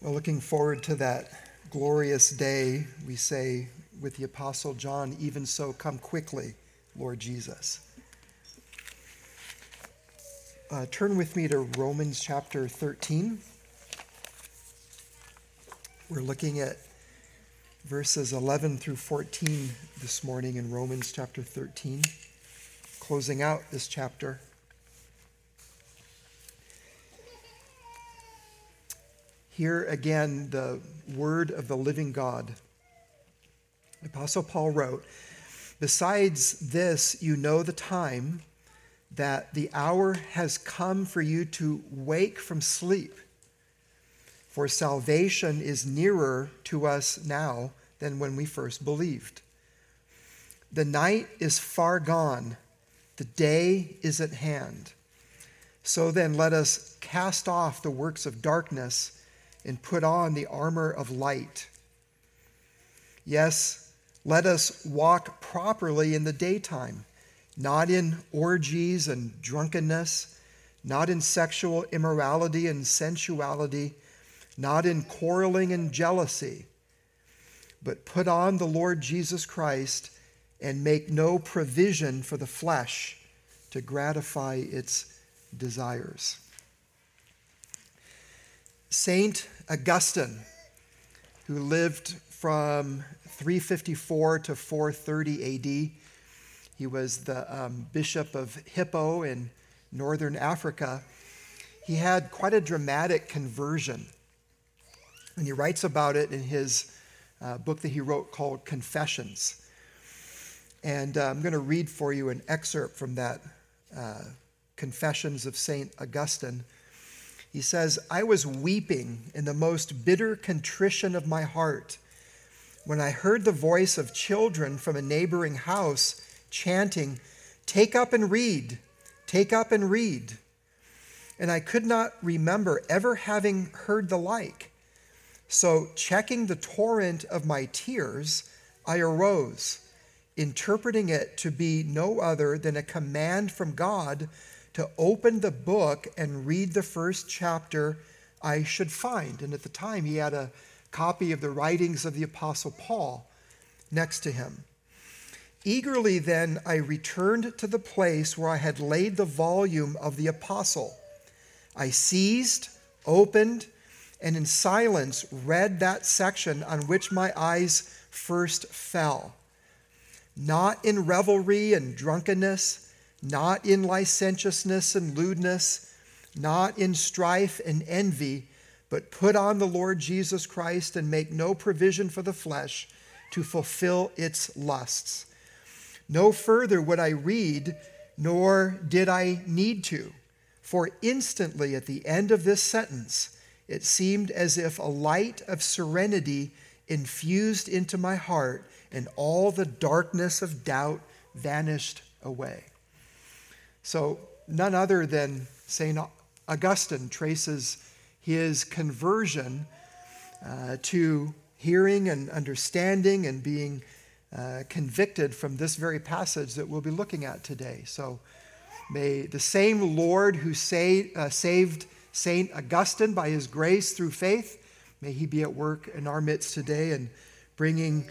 Well, looking forward to that glorious day, we say with the Apostle John, even so, come quickly, Lord Jesus. Uh, turn with me to Romans chapter 13. We're looking at verses 11 through 14 this morning in Romans chapter 13, closing out this chapter. Here again, the word of the living God. Apostle Paul wrote, Besides this, you know the time that the hour has come for you to wake from sleep. For salvation is nearer to us now than when we first believed. The night is far gone, the day is at hand. So then, let us cast off the works of darkness and put on the armor of light. Yes, let us walk properly in the daytime, not in orgies and drunkenness, not in sexual immorality and sensuality, not in quarreling and jealousy, but put on the Lord Jesus Christ and make no provision for the flesh to gratify its desires. Saint Augustine, who lived from 354 to 430 AD, he was the um, bishop of Hippo in northern Africa. He had quite a dramatic conversion. And he writes about it in his uh, book that he wrote called Confessions. And uh, I'm going to read for you an excerpt from that uh, Confessions of St. Augustine. He says, I was weeping in the most bitter contrition of my heart when I heard the voice of children from a neighboring house chanting, Take up and read, take up and read. And I could not remember ever having heard the like. So, checking the torrent of my tears, I arose, interpreting it to be no other than a command from God to open the book and read the first chapter I should find. And at the time, he had a copy of the writings of the Apostle Paul next to him. Eagerly then I returned to the place where I had laid the volume of the Apostle. I seized, opened, and in silence read that section on which my eyes first fell. Not in revelry and drunkenness not in licentiousness and lewdness, not in strife and envy, but put on the Lord Jesus Christ and make no provision for the flesh to fulfill its lusts. No further would I read, nor did I need to, for instantly at the end of this sentence, it seemed as if a light of serenity infused into my heart, and all the darkness of doubt vanished away. So, none other than St. Augustine traces his conversion uh, to hearing and understanding and being uh, convicted from this very passage that we'll be looking at today. So, may the same Lord who uh, saved St. Augustine by his grace through faith, may he be at work in our midst today and bringing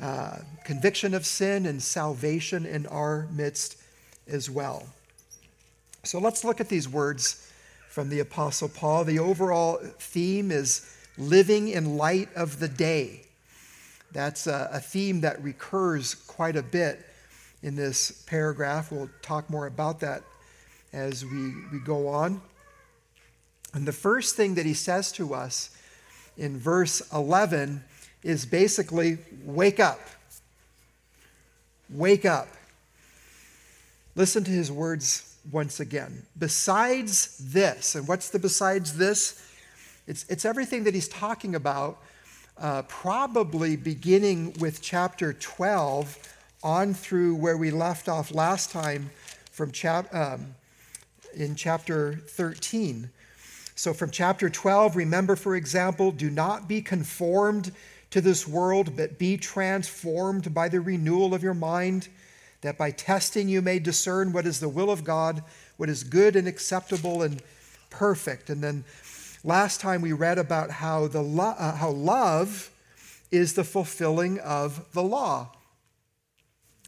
uh, conviction of sin and salvation in our midst as well. So let's look at these words from the Apostle Paul. The overall theme is living in light of the day. That's a, a, theme that recurs quite a bit in this paragraph. We'll talk more about that as we, we go on. And the first thing that he says to us in verse 11 is basically wake up. Wake up. Listen to his words once again. Besides this, and what's the besides this? It's, it's everything that he's talking about, uh, probably beginning with chapter 12 on through where we left off last time from chap, um, in chapter 13. So, from chapter 12, remember, for example, do not be conformed to this world, but be transformed by the renewal of your mind that by testing you may discern what is the will of God, what is good and acceptable and perfect. And then Last time we read about how, the lo- uh, how love is the fulfilling of the law.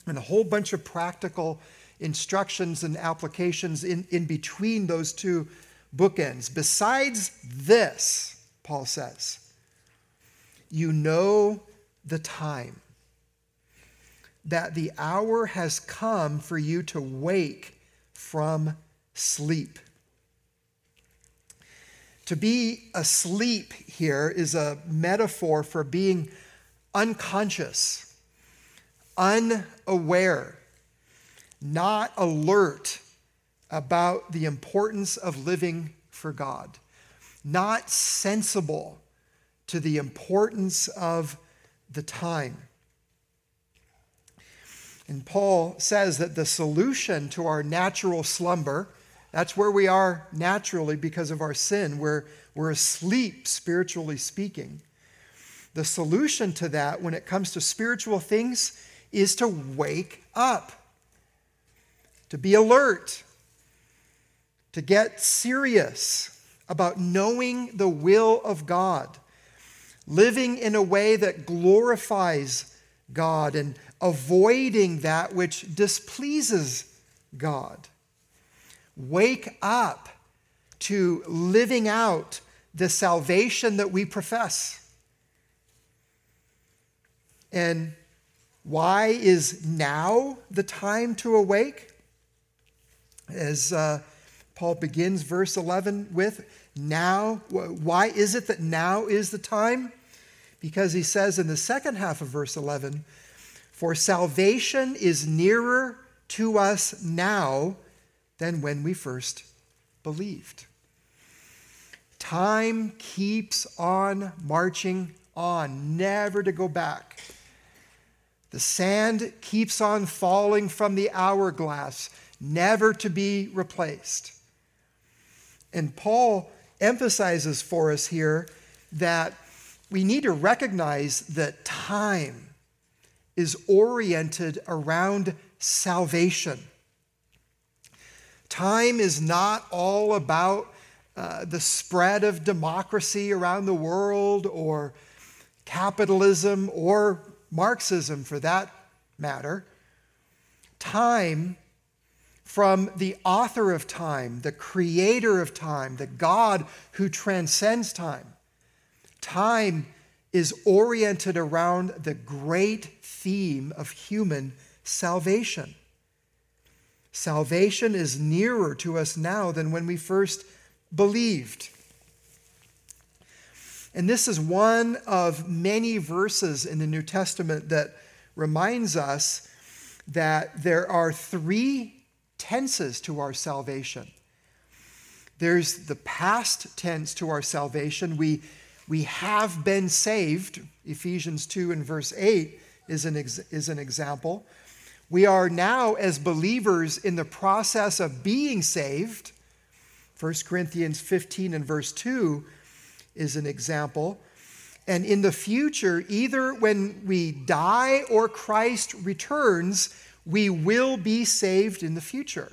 And a whole bunch of practical instructions and applications in, in between those two bookends. Besides this, Paul says, you know the time, that the hour has come for you to wake from sleep. To be asleep here is a metaphor for being unconscious, unaware, not alert about the importance of living for God, not sensible to the importance of the time. And Paul says that the solution to our natural slumber, that's where we are naturally because of our sin, we're, we're asleep, spiritually speaking. The solution to that when it comes to spiritual things is to wake up, to be alert, to get serious about knowing the will of God, living in a way that glorifies God and avoiding that which displeases God. Wake up to living out the salvation that we profess. And why is now the time to awake? As uh, Paul begins verse 11 with, now, why is it that now is the time? Because he says in the second half of verse 11, for salvation is nearer to us now than when we first believed. Time keeps on marching on, never to go back. The sand keeps on falling from the hourglass, never to be replaced. And Paul emphasizes for us here that we need to recognize that time is oriented around salvation. Time is not all about uh, the spread of democracy around the world or capitalism or Marxism for that matter. Time, from the author of time, the creator of time, the God who transcends time, time is oriented around the great theme of human salvation. Salvation is nearer to us now than when we first believed. And this is one of many verses in the New Testament that reminds us that there are three tenses to our salvation. There's the past tense to our salvation. We we have been saved. Ephesians 2 and verse 8 is an, ex- is an example. We are now, as believers, in the process of being saved. 1 Corinthians 15 and verse 2 is an example. And in the future, either when we die or Christ returns, we will be saved in the future.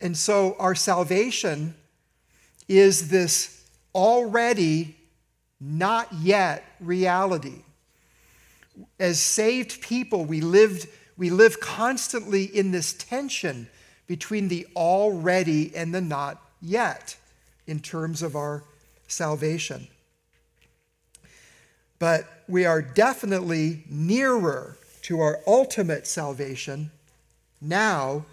And so our salvation is this already not yet reality. As saved people, we lived we live constantly in this tension between the already and the not yet in terms of our salvation. But we are definitely nearer to our ultimate salvation now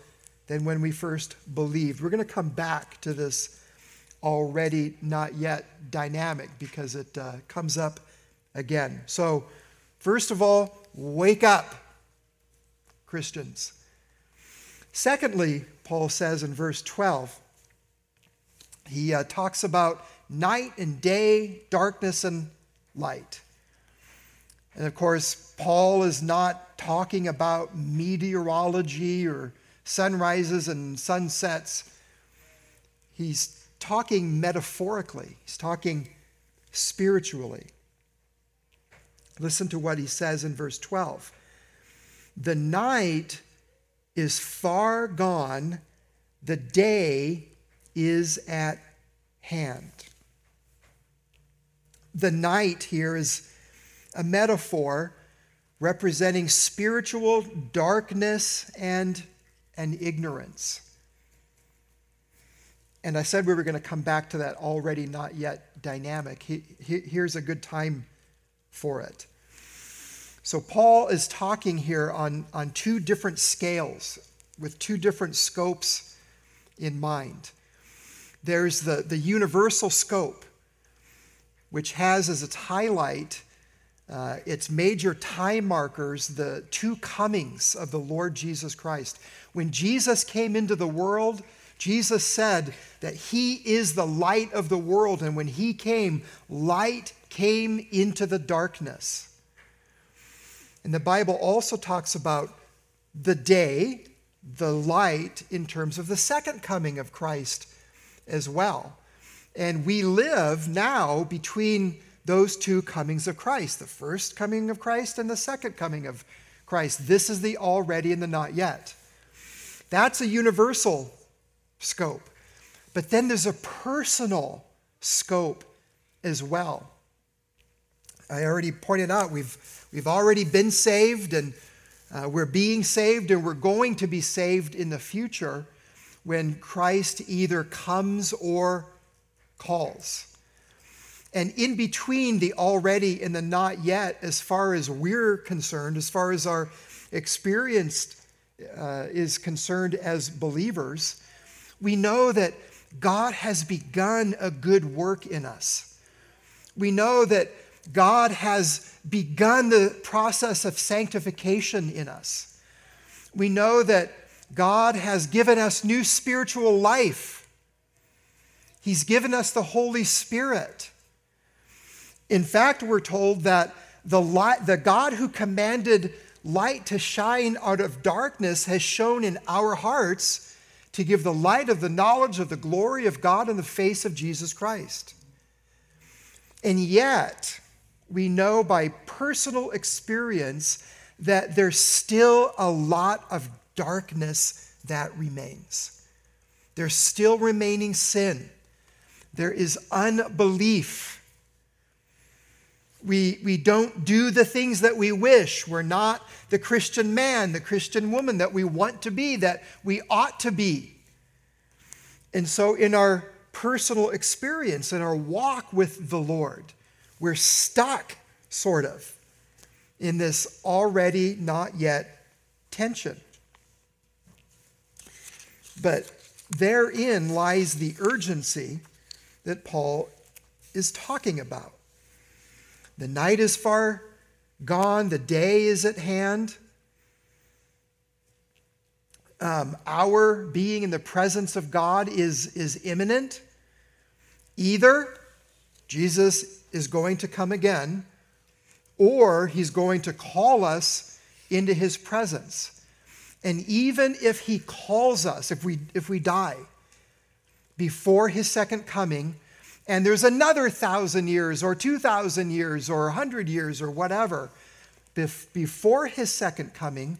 than when we first believed. We're going to come back to this already not yet dynamic because it uh, comes up again. So, first of all, wake up, Christians. Secondly, Paul says in verse 12, he uh, talks about night and day, darkness and light. And of course, Paul is not talking about meteorology or sunrises and sunsets. He's talking metaphorically, he's talking spiritually. Listen to what he says in verse 12. The night is far gone, the day is at hand. The night here is a metaphor representing spiritual darkness and, and ignorance. And I said we were going to come back to that already not yet dynamic. He, he, here's a good time for it. So, Paul is talking here on, on two different scales with two different scopes in mind. There's the, the universal scope, which has as its highlight uh, its major time markers, the two comings of the Lord Jesus Christ. When Jesus came into the world, Jesus said that he is the light of the world, and when he came, light came into the darkness. And the Bible also talks about the day, the light, in terms of the second coming of Christ as well. And we live now between those two comings of Christ the first coming of Christ and the second coming of Christ. This is the already and the not yet. That's a universal scope. But then there's a personal scope as well. I already pointed out we've, we've already been saved and uh, we're being saved and we're going to be saved in the future when Christ either comes or calls. And in between the already and the not yet, as far as we're concerned, as far as our experience uh, is concerned as believers, we know that God has begun a good work in us. We know that God has begun the process of sanctification in us. We know that God has given us new spiritual life. He's given us the Holy Spirit. In fact, we're told that the, light, the God who commanded light to shine out of darkness has shown in our hearts to give the light of the knowledge of the glory of God in the face of Jesus Christ. And yet, we know by personal experience that there's still a lot of darkness that remains. There's still remaining sin. There is unbelief we, we don't do the things that we wish. We're not the Christian man, the Christian woman that we want to be, that we ought to be. And so, in our personal experience, in our walk with the Lord, we're stuck, sort of, in this already not yet tension. But therein lies the urgency that Paul is talking about. The night is far gone, the day is at hand. Um, our being in the presence of God is, is imminent. Either Jesus is going to come again, or he's going to call us into his presence. And even if he calls us, if we, if we die before his second coming, and there's another thousand years or 2,000 years or a 100 years or whatever before his second coming,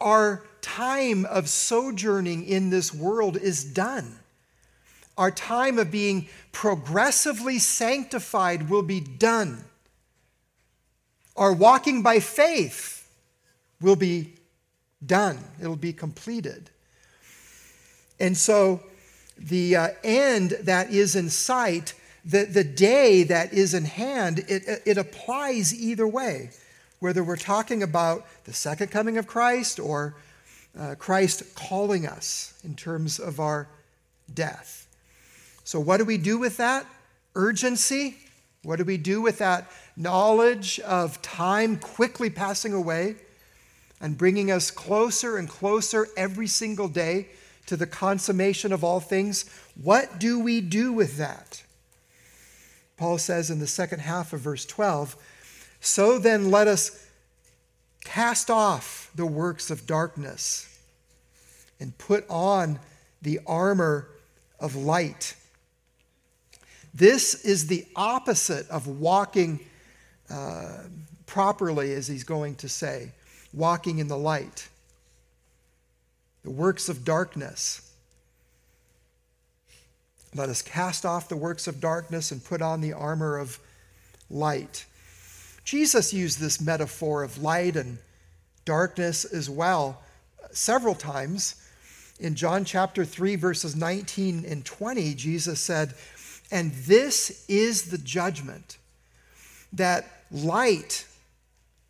our time of sojourning in this world is done. Our time of being progressively sanctified will be done. Our walking by faith will be done, it'll be completed. And so, the uh, end that is in sight, the, the day that is in hand, it, it applies either way, whether we're talking about the second coming of Christ or uh, Christ calling us in terms of our death. So, what do we do with that? Urgency. What do we do with that knowledge of time quickly passing away and bringing us closer and closer every single day to the consummation of all things. What do we do with that? Paul says in the second half of verse 12 So then let us cast off the works of darkness and put on the armor of light. This is the opposite of walking uh, properly, as he's going to say, walking in the light the works of darkness. Let us cast off the works of darkness and put on the armor of light. Jesus used this metaphor of light and darkness as well uh, several times. In John chapter 3, verses 19 and 20, Jesus said, And this is the judgment that light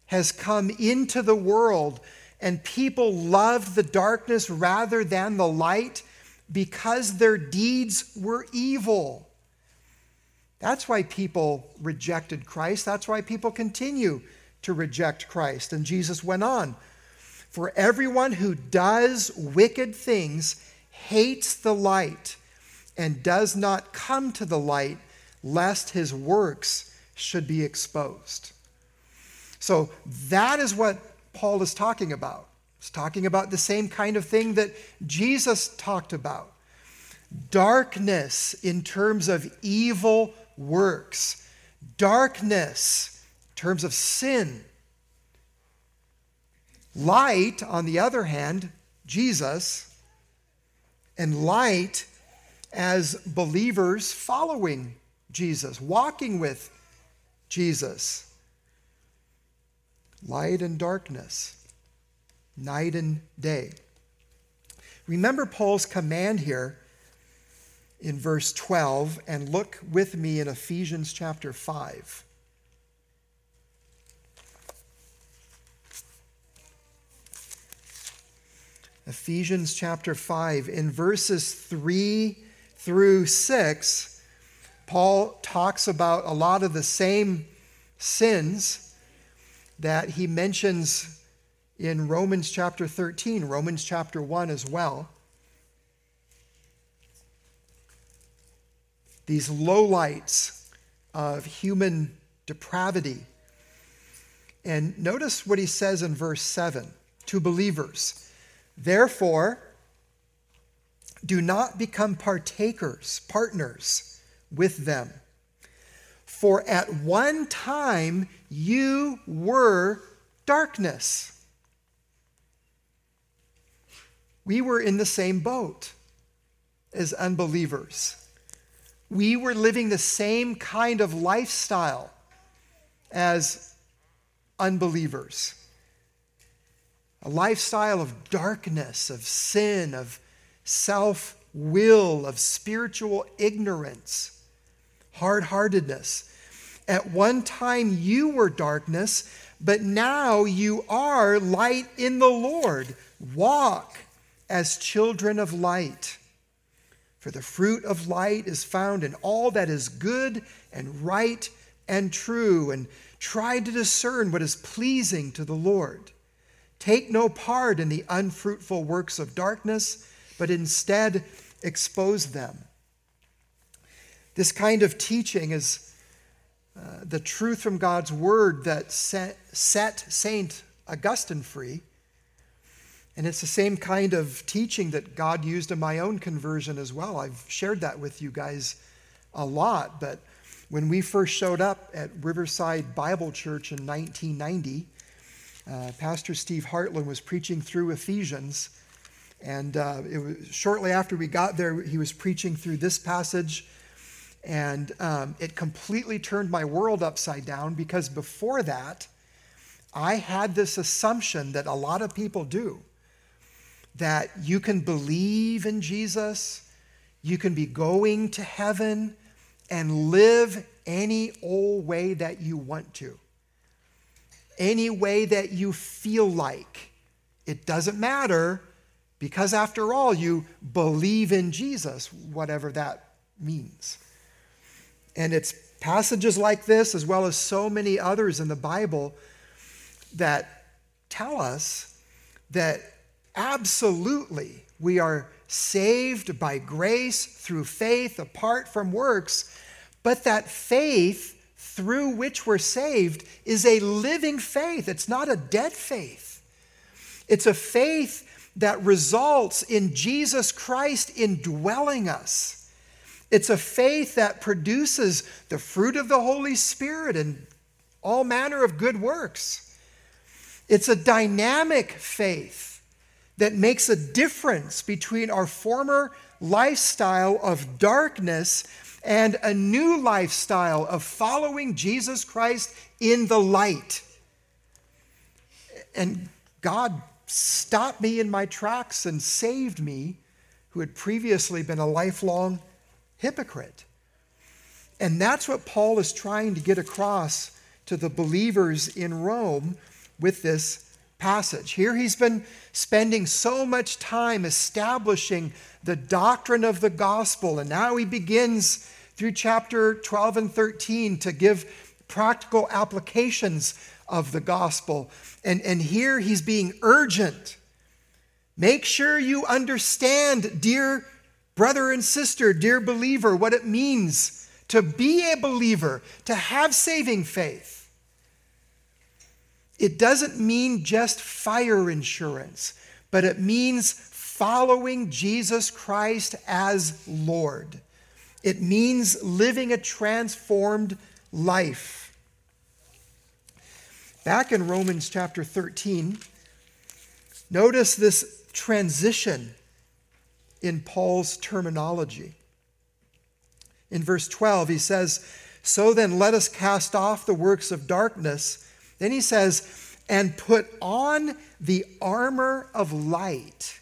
has come into the world, and people loved the darkness rather than the light because their deeds were evil. That's why people rejected Christ. That's why people continue to reject Christ. And Jesus went on For everyone who does wicked things hates the light and does not come to the light, lest his works should be exposed. So that is what Paul is talking about. He's talking about the same kind of thing that Jesus talked about darkness in terms of evil works, darkness in terms of sin. Light, on the other hand, Jesus, and light as believers following Jesus, walking with Jesus. Light and darkness night and day. Remember Paul's command here in verse 12, and look with me in Ephesians chapter 5. Ephesians chapter 5, in verses 3 through 6, Paul talks about a lot of the same sins that he mentions in Romans chapter 13, Romans chapter 1 as well. These lowlights of human depravity. And notice what he says in verse 7 to believers. Therefore, do not become partakers, partners with them. For at one time you were darkness We were in the same boat as unbelievers. We were living the same kind of lifestyle as unbelievers a lifestyle of darkness, of sin, of self will, of spiritual ignorance, hard heartedness. At one time you were darkness, but now you are light in the Lord. Walk as children of light. For the fruit of light is found in all that is good and right and true, and try to discern what is pleasing to the Lord. Take no part in the unfruitful works of darkness, but instead expose them. This kind of teaching is uh, the truth from God's word that set, set Saint Augustine free and it's the same kind of teaching that God used in my own conversion as well. I've shared that with you guys a lot, but when we first showed up at Riverside Bible Church in 1990, uh, Pastor Steve Hartland was preaching through Ephesians. And uh, it was shortly after we got there, he was preaching through this passage. And um, it completely turned my world upside down because before that, I had this assumption that a lot of people do that you can believe in Jesus, you can be going to heaven and live any old way that you want to, any way that you feel like. It doesn't matter because, after all, you believe in Jesus, whatever that means. And it's passages like this, as well as so many others in the Bible, that tell us that Absolutely. We are saved by grace through faith apart from works, but that faith through which we're saved is a living faith. It's not a dead faith. It's a faith that results in Jesus Christ indwelling us. It's a faith that produces the fruit of the Holy Spirit and all manner of good works. It's a dynamic faith that makes a difference between our former lifestyle of darkness and a new lifestyle of following Jesus Christ in the light. And God stopped me in my tracks and saved me, who had previously been a lifelong hypocrite. And that's what Paul is trying to get across to the believers in Rome with this passage. Here he's been spending so much time establishing the doctrine of the gospel, and now he begins through chapter 12 and 13 to give practical applications of the gospel. And, and here he's being urgent. Make sure you understand, dear brother and sister, dear believer, what it means to be a believer, to have saving faith. It doesn't mean just fire insurance, but it means following Jesus Christ as Lord. It means living a transformed life. Back in Romans chapter 13, notice this transition in Paul's terminology. In verse 12, he says, So then let us cast off the works of darkness. Then he says, and put on the armor of light.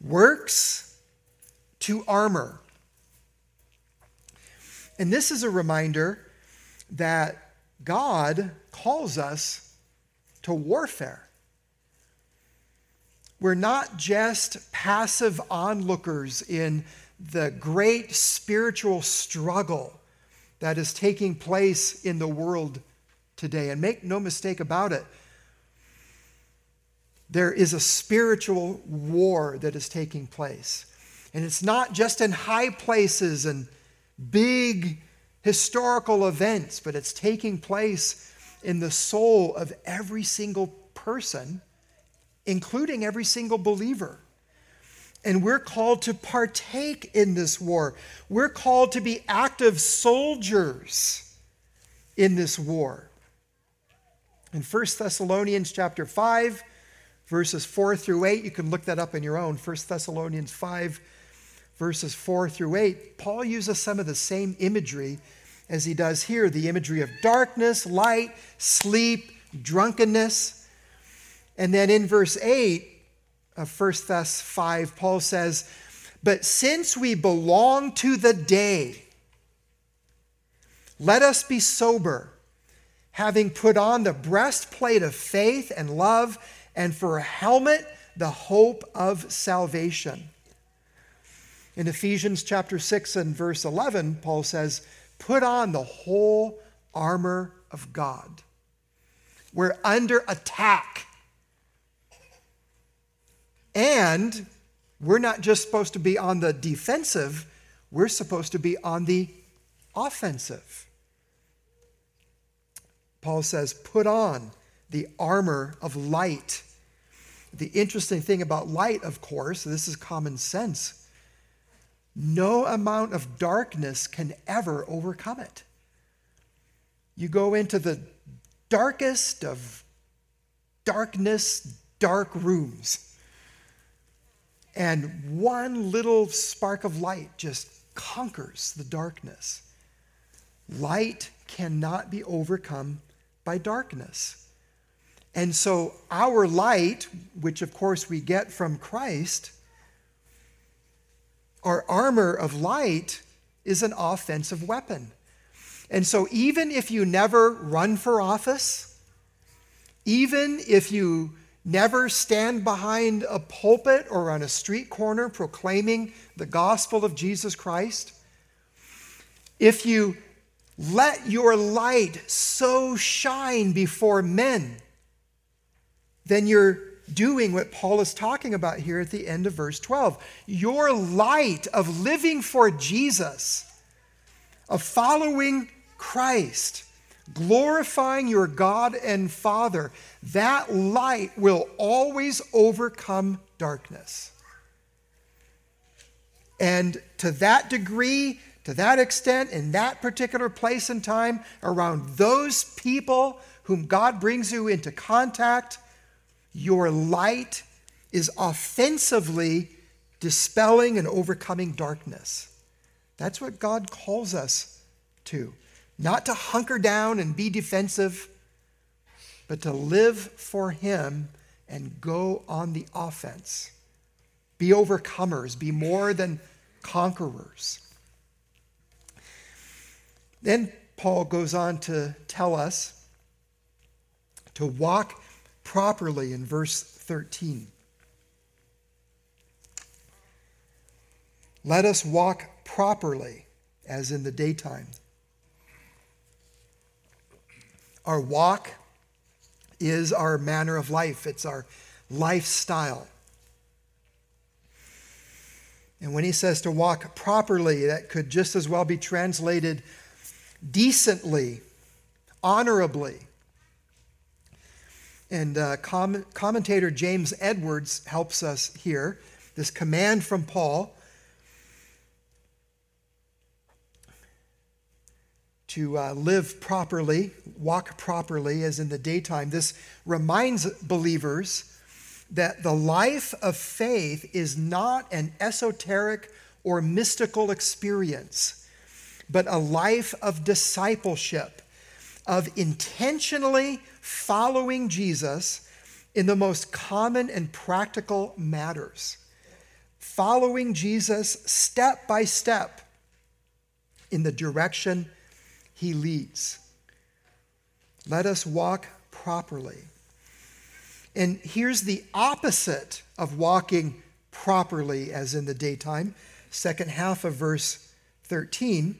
Works to armor. And this is a reminder that God calls us to warfare. We're not just passive onlookers in the great spiritual struggle that is taking place in the world today. And make no mistake about it, there is a spiritual war that is taking place. And it's not just in high places and big historical events, but it's taking place in the soul of every single person, including every single believer. And we're called to partake in this war. We're called to be active soldiers in this war. In 1 Thessalonians chapter 5, verses 4 through 8, you can look that up in your own. 1 Thessalonians 5, verses 4 through 8, Paul uses some of the same imagery as he does here the imagery of darkness, light, sleep, drunkenness. And then in verse 8 of 1 Thess 5, Paul says, But since we belong to the day, let us be sober, having put on the breastplate of faith and love, and for a helmet, the hope of salvation. In Ephesians chapter 6 and verse 11, Paul says, Put on the whole armor of God. We're under attack. And we're not just supposed to be on the defensive, we're supposed to be on the offensive. Paul says, Put on the armor of light. The interesting thing about light, of course, this is common sense no amount of darkness can ever overcome it. You go into the darkest of darkness, dark rooms, and one little spark of light just conquers the darkness. Light cannot be overcome by darkness. And so, our light, which of course we get from Christ, our armor of light is an offensive weapon. And so, even if you never run for office, even if you never stand behind a pulpit or on a street corner proclaiming the gospel of Jesus Christ, if you let your light so shine before men, then you're doing what Paul is talking about here at the end of verse 12. Your light of living for Jesus, of following Christ, glorifying your God and Father, that light will always overcome darkness. And to that degree, to that extent, in that particular place and time, around those people whom God brings you into contact your light is offensively dispelling and overcoming darkness. That's what God calls us to. Not to hunker down and be defensive, but to live for Him and go on the offense. Be overcomers, be more than conquerors. Then Paul goes on to tell us to walk properly in verse 13. Let us walk properly as in the daytime. Our walk is our manner of life, it's our lifestyle. And when he says to walk properly, that could just as well be translated decently, honorably. And uh, com- commentator James Edwards helps us here. This command from Paul to uh, live properly, walk properly, as in the daytime. This reminds believers that the life of faith is not an esoteric or mystical experience, but a life of discipleship, of intentionally following Jesus in the most common and practical matters. Following Jesus step by step in the direction he leads. Let us walk properly. And here's the opposite of walking properly as in the daytime. Second half of verse 13.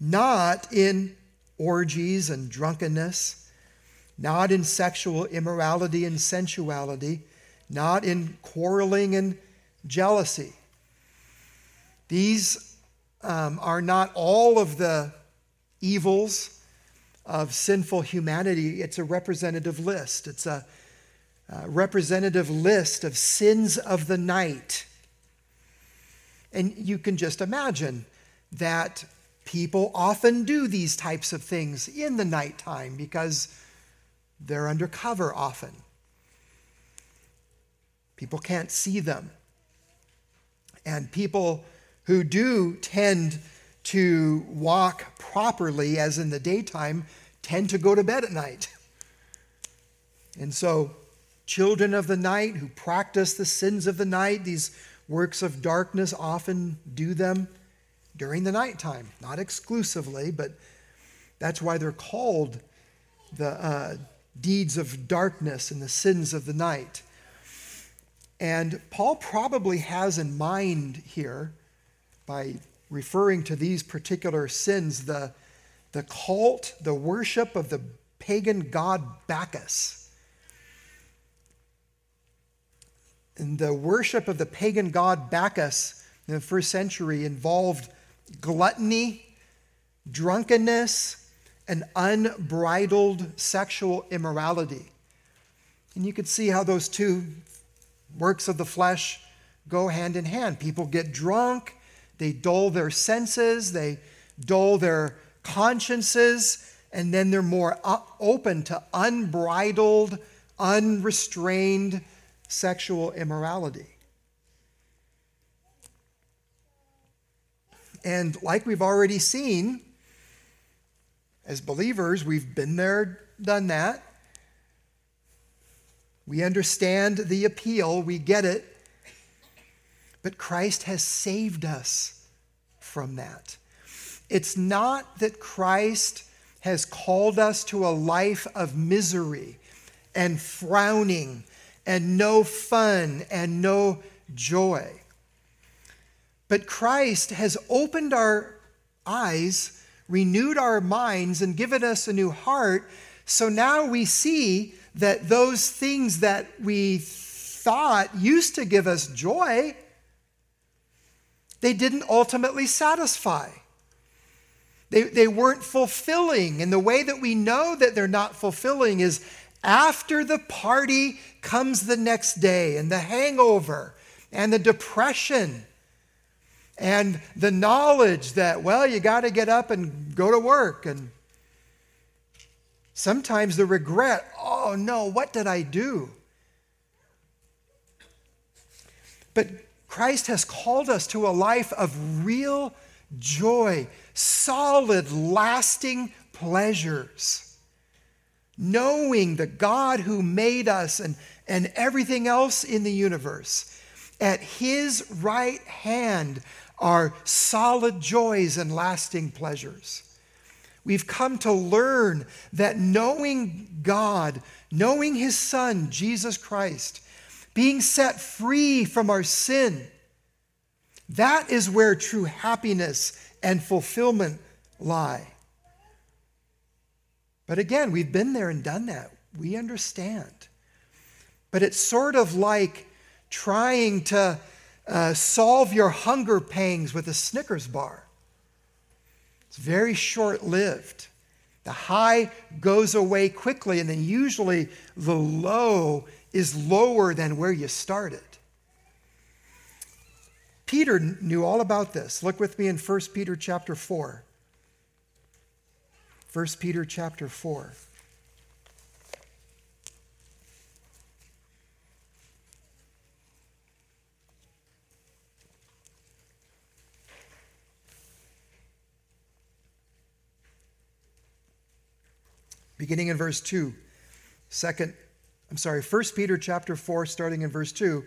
Not in orgies and drunkenness, not in sexual immorality and sensuality, not in quarreling and jealousy. These um, are not all of the evils of sinful humanity. It's a representative list. It's a, a representative list of sins of the night. And you can just imagine that people often do these types of things in the nighttime because they're undercover often. People can't see them. And people who do tend to walk properly, as in the daytime, tend to go to bed at night. And so, children of the night who practice the sins of the night, these works of darkness, often do them during the nighttime. Not exclusively, but that's why they're called the uh, deeds of darkness and the sins of the night. And Paul probably has in mind here by referring to these particular sins the, the cult, the worship of the pagan god Bacchus. And the worship of the pagan god Bacchus in the first century involved gluttony, drunkenness, and unbridled sexual immorality. And you could see how those two works of the flesh go hand in hand. People get drunk they dull their senses, they dull their consciences, and then they're more open to unbridled, unrestrained sexual immorality. And like we've already seen, as believers, we've been there, done that. We understand the appeal, we get it. But Christ has saved us from that. It's not that Christ has called us to a life of misery and frowning and no fun and no joy. But Christ has opened our eyes, renewed our minds, and given us a new heart. So now we see that those things that we thought used to give us joy they didn't ultimately satisfy. They, they weren't fulfilling. And the way that we know that they're not fulfilling is after the party comes the next day, and the hangover, and the depression, and the knowledge that, well, you got to get up and go to work. And sometimes the regret, oh no, what did I do? But Christ has called us to a life of real joy, solid, lasting pleasures. Knowing the God who made us and, and everything else in the universe, at his right hand are solid joys and lasting pleasures. We've come to learn that knowing God, knowing his Son, Jesus Christ, being set free from our sin, that is where true happiness and fulfillment lie. But again, we've been there and done that. We understand. But it's sort of like trying to uh, solve your hunger pangs with a Snickers bar. It's very short lived. The high goes away quickly, and then usually the low is lower than where you started. Peter knew all about this. Look with me in 1 Peter chapter 4. 1 Peter chapter 4. Beginning in verse 2. Second, I'm sorry, 1 Peter chapter 4, starting in verse 2.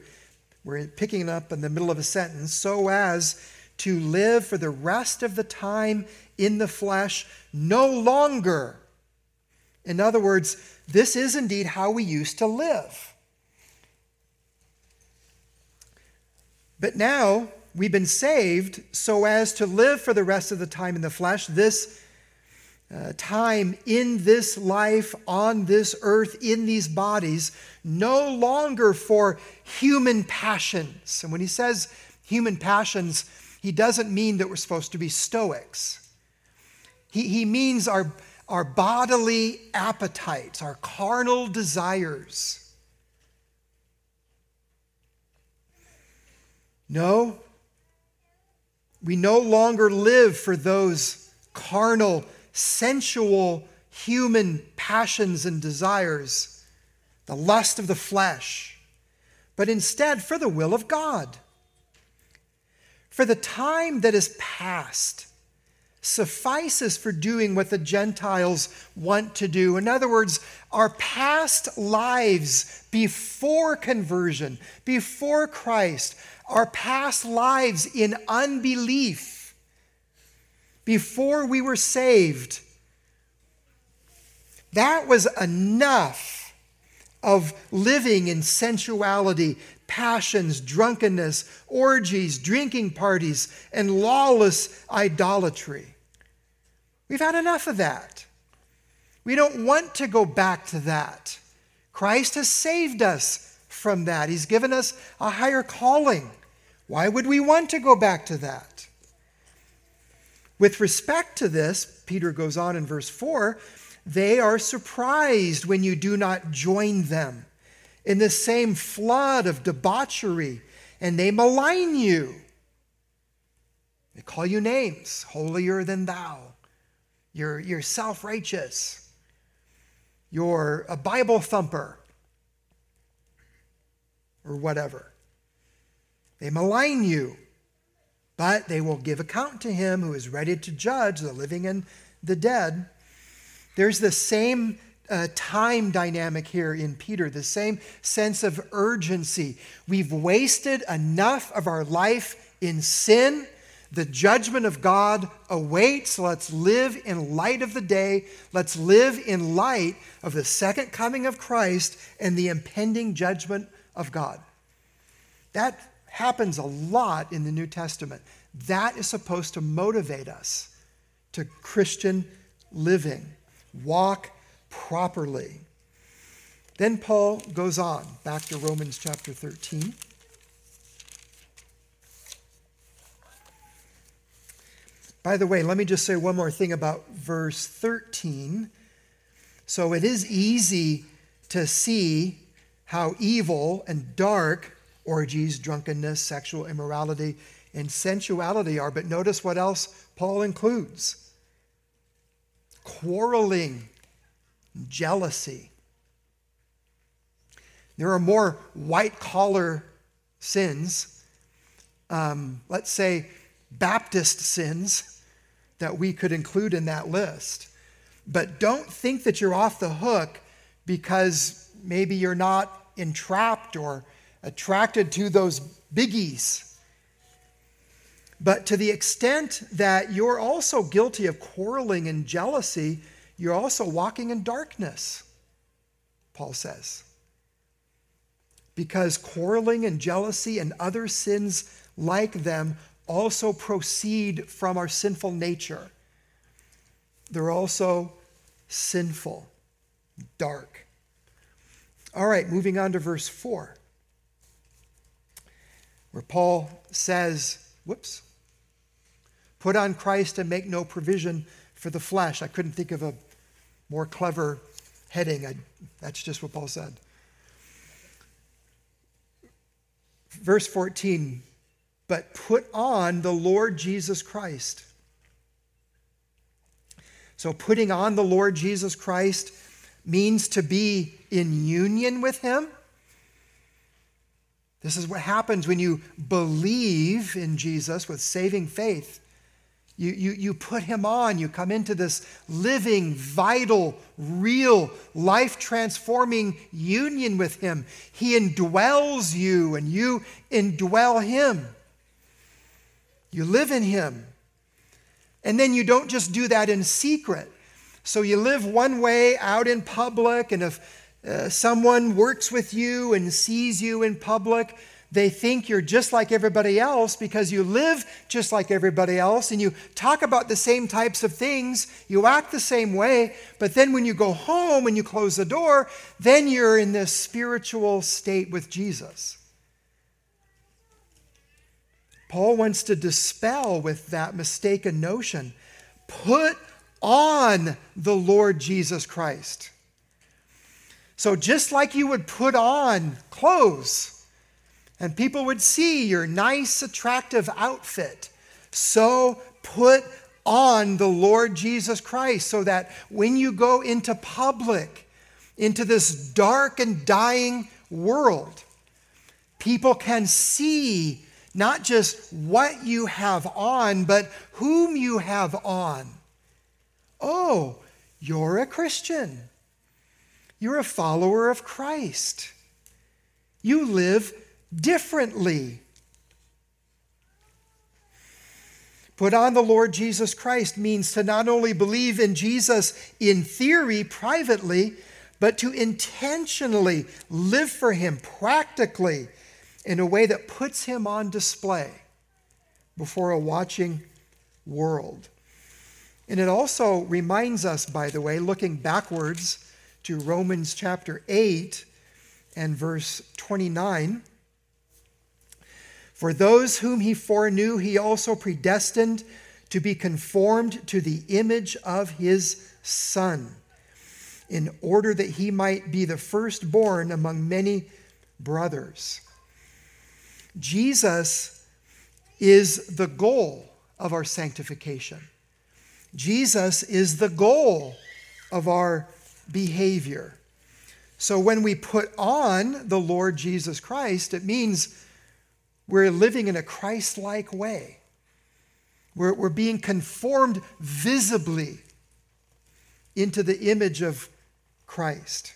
We're picking up in the middle of a sentence. So as to live for the rest of the time in the flesh no longer. In other words, this is indeed how we used to live. But now we've been saved so as to live for the rest of the time in the flesh, this uh, time in this life, on this earth, in these bodies, no longer for human passions. And when he says human passions, he doesn't mean that we're supposed to be stoics. He, he means our, our bodily appetites, our carnal desires. No, we no longer live for those carnal, sensual, human passions and desires, the lust of the flesh, but instead for the will of God. For the time that is past suffices for doing what the Gentiles want to do. In other words, our past lives before conversion, before Christ, our past lives in unbelief, before we were saved, that was enough of living in sensuality, passions, drunkenness, orgies, drinking parties, and lawless idolatry. We've had enough of that. We don't want to go back to that. Christ has saved us from that, He's given us a higher calling. Why would we want to go back to that? With respect to this, Peter goes on in verse 4 they are surprised when you do not join them in the same flood of debauchery, and they malign you. They call you names, holier than thou. You're, you're self righteous. You're a Bible thumper, or whatever. They malign you, but they will give account to him who is ready to judge the living and the dead. There's the same uh, time dynamic here in Peter, the same sense of urgency. We've wasted enough of our life in sin. The judgment of God awaits. Let's live in light of the day. Let's live in light of the second coming of Christ and the impending judgment of God. That happens a lot in the New Testament. That is supposed to motivate us to Christian living. Walk properly. Then Paul goes on back to Romans chapter 13. By the way, let me just say one more thing about verse 13. So it is easy to see how evil and dark orgies, drunkenness, sexual immorality, and sensuality are. But notice what else Paul includes quarreling, jealousy. There are more white collar sins um, let's say, Baptist sins that we could include in that list. But don't think that you're off the hook because maybe you're not entrapped or attracted to those biggies. But to the extent that you're also guilty of quarreling and jealousy, you're also walking in darkness, Paul says. Because quarreling and jealousy and other sins like them also proceed from our sinful nature. They're also sinful, dark. All right, moving on to verse 4, where Paul says, whoops, put on Christ and make no provision for the flesh. I couldn't think of a more clever heading. I, that's just what Paul said. Verse 14, but put on the Lord Jesus Christ. So, putting on the Lord Jesus Christ means to be in union with Him. This is what happens when you believe in Jesus with saving faith. You, you, you put him on, you come into this living, vital, real, life transforming union with him. He indwells you, and you indwell him. You live in him. And then you don't just do that in secret. So you live one way out in public, and if uh, someone works with you and sees you in public, they think you're just like everybody else because you live just like everybody else and you talk about the same types of things, you act the same way, but then when you go home and you close the door, then you're in this spiritual state with Jesus. Paul wants to dispel with that mistaken notion. Put on the Lord Jesus Christ. So, just like you would put on clothes and people would see your nice, attractive outfit, so put on the Lord Jesus Christ so that when you go into public, into this dark and dying world, people can see not just what you have on, but whom you have on. Oh, you're a Christian. You're a follower of Christ. You live differently. Put on the Lord Jesus Christ means to not only believe in Jesus in theory, privately, but to intentionally live for Him practically in a way that puts Him on display before a watching world. And it also reminds us, by the way, looking backwards, to Romans chapter 8 and verse 29. For those whom he foreknew, he also predestined to be conformed to the image of his Son, in order that he might be the firstborn among many brothers. Jesus is the goal of our sanctification. Jesus is the goal of our behavior. So when we put on the Lord Jesus Christ, it means we're living in a Christ like way. We're, we're being conformed visibly into the image of Christ.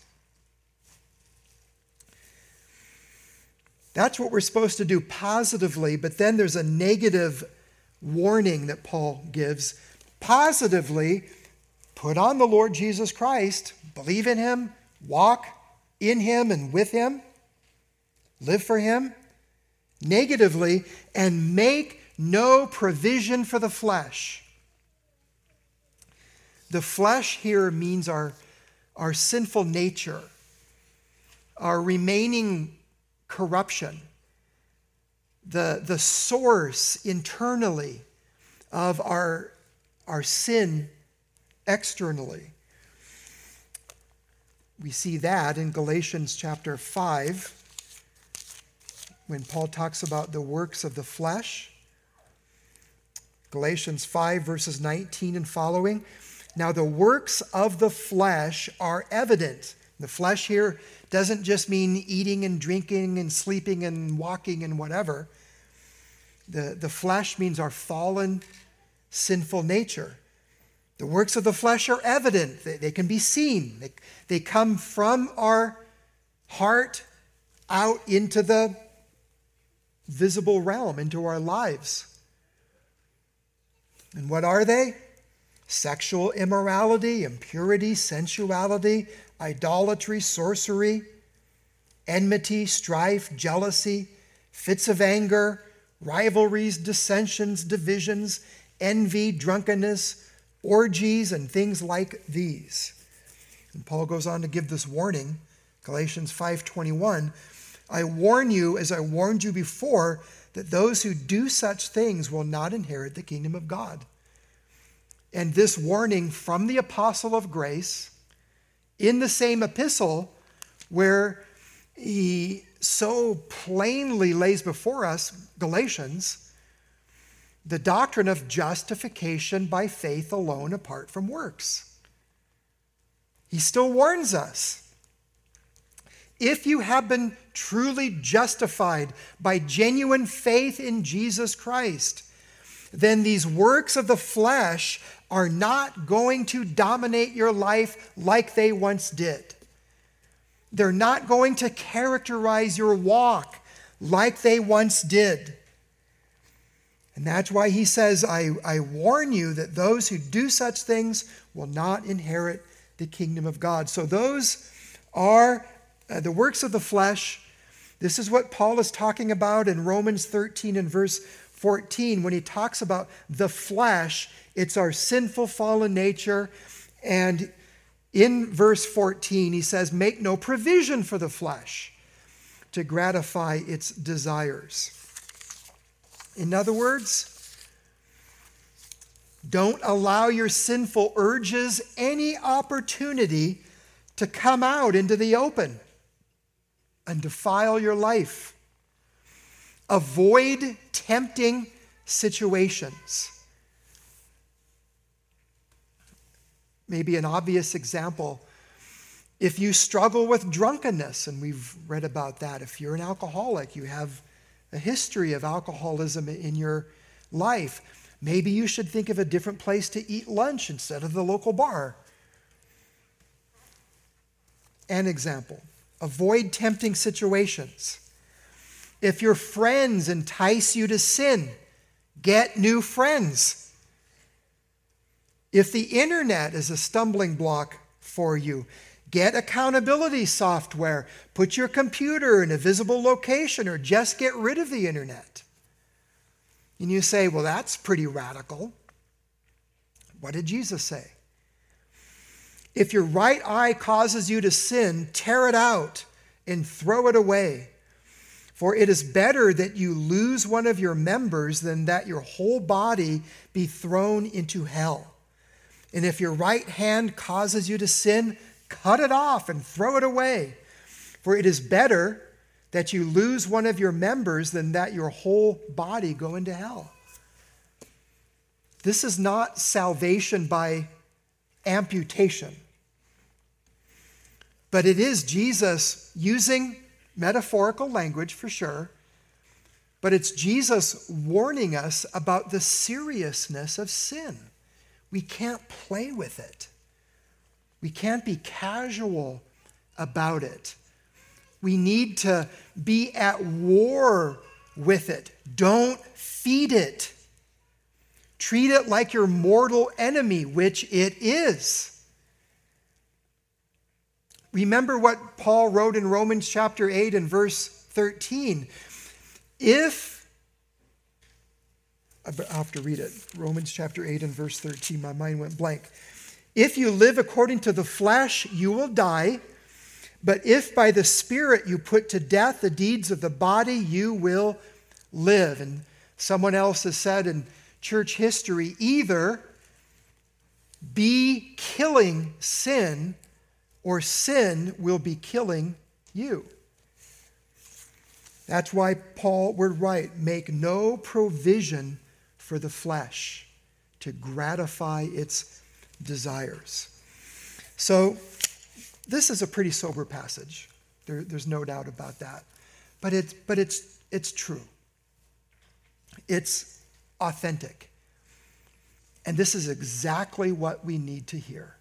That's what we're supposed to do positively, but then there's a negative warning that Paul gives. Positively, put on the Lord Jesus Christ, believe in him, walk in him and with him, live for him negatively, and make no provision for the flesh. The flesh here means our, our sinful nature, our remaining corruption, the, the source internally of our, our sin externally. We see that in Galatians chapter 5 when Paul talks about the works of the flesh. Galatians 5, verses 19 and following. Now, the works of the flesh are evident. The flesh here doesn't just mean eating and drinking and sleeping and walking and whatever. The, the flesh means our fallen, sinful nature. The works of the flesh are evident, they, they can be seen. They, they come from our heart out into the visible realm, into our lives. And what are they? Sexual immorality, impurity, sensuality, idolatry, sorcery, enmity, strife, jealousy, fits of anger, rivalries, dissensions, divisions, envy, drunkenness, orgies, and things like these. And Paul goes on to give this warning, Galatians 5:21, I warn you as I warned you before that those who do such things will not inherit the kingdom of God. And this warning from the apostle of grace in the same epistle where he so plainly lays before us, Galatians, the doctrine of justification by faith alone apart from works. He still warns us. If you have been truly justified by genuine faith in Jesus Christ, then these works of the flesh are not going to dominate your life like they once did. They're not going to characterize your walk like they once did. And that's why he says, I, I warn you that those who do such things will not inherit the kingdom of God. So those are uh, the works of the flesh. This is what Paul is talking about in Romans 13 and verse 14 when he talks about the flesh. It's our sinful, fallen nature. And in verse 14, he says, Make no provision for the flesh to gratify its desires. In other words, don't allow your sinful urges any opportunity to come out into the open and defile your life. Avoid tempting situations. maybe an obvious example. If you struggle with drunkenness, and we've read about that, if you're an alcoholic, you have a history of alcoholism in your life, maybe you should think of a different place to eat lunch instead of the local bar. An example avoid tempting situations. If your friends entice you to sin, get new friends. If the internet is a stumbling block for you, get accountability software, put your computer in a visible location, or just get rid of the internet. And you say, well, that's pretty radical. What did Jesus say? If your right eye causes you to sin, tear it out and throw it away. For it is better that you lose one of your members than that your whole body be thrown into hell. And if your right hand causes you to sin, cut it off and throw it away. For it is better that you lose one of your members than that your whole body go into hell. This is not salvation by amputation, but it is Jesus using metaphorical language for sure, but it's Jesus warning us about the seriousness of sin. We can't play with it. We can't be casual about it. We need to be at war with it. Don't feed it. Treat it like your mortal enemy, which it is. Remember what Paul wrote in Romans chapter 8 and verse 13. If I have to read it. Romans chapter 8 and verse 13. My mind went blank. If you live according to the flesh, you will die. But if by the Spirit you put to death the deeds of the body, you will live. And someone else has said in church history either be killing sin or sin will be killing you. That's why Paul would write make no provision for the flesh to gratify its desires. So, this is a pretty sober passage. There, there's no doubt about that. But, it's but it's, it's true. it's authentic. And this is exactly what we need to hear.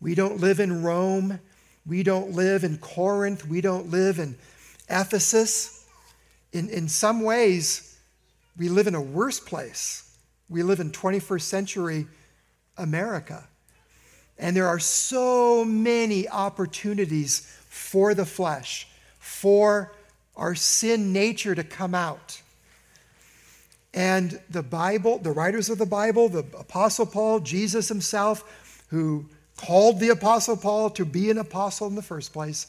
We don't live in Rome. We don't live in Corinth. We don't live in Ephesus. In, in some ways, we live in a worse place. We live in 21st century America. And there are so many opportunities for the flesh, for our sin nature to come out. And the Bible, the writers of the Bible, the Apostle Paul, Jesus himself, who called the Apostle Paul to be an apostle in the first place,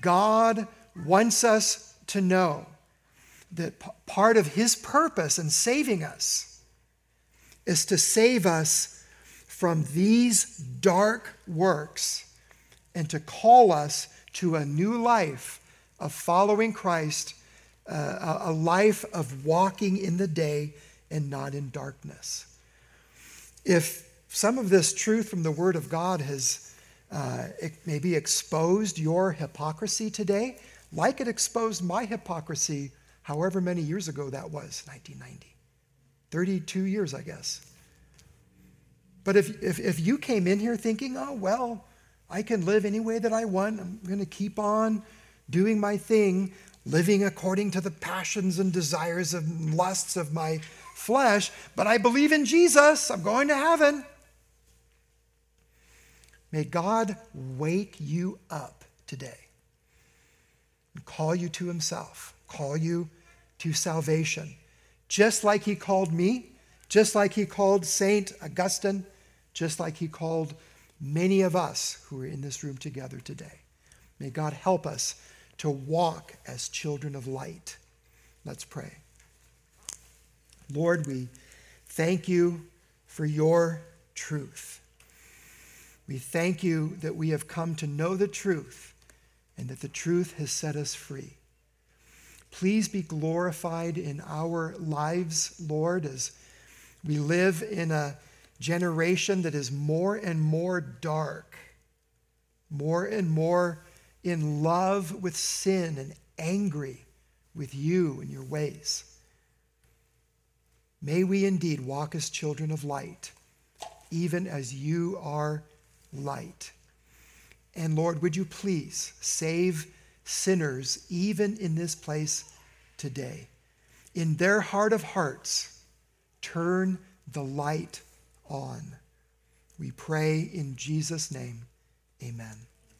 God wants us to know that part of his purpose in saving us is to save us from these dark works and to call us to a new life of following Christ, uh, a life of walking in the day and not in darkness. If some of this truth from the Word of God has uh, maybe exposed your hypocrisy today, like it exposed my hypocrisy however many years ago that was 1990. 32 years, I guess. But if, if, if you came in here thinking, oh, well, I can live any way that I want, I'm going to keep on doing my thing, living according to the passions and desires and lusts of my flesh, but I believe in Jesus, I'm going to heaven. May God wake you up today and call you to Himself, call you to salvation, just like He called me, just like He called Saint Augustine, just like He called many of us who are in this room together today. May God help us to walk as children of light. Let's pray. Lord, we thank you for your truth. We thank you that we have come to know the truth and that the truth has set us free. Please be glorified in our lives, Lord, as we live in a generation that is more and more dark, more and more in love with sin and angry with you and your ways. May we indeed walk as children of light, even as you are light. And Lord, would you please save sinners even in this place today? In their heart of hearts, turn the light on. We pray in Jesus' name. Amen.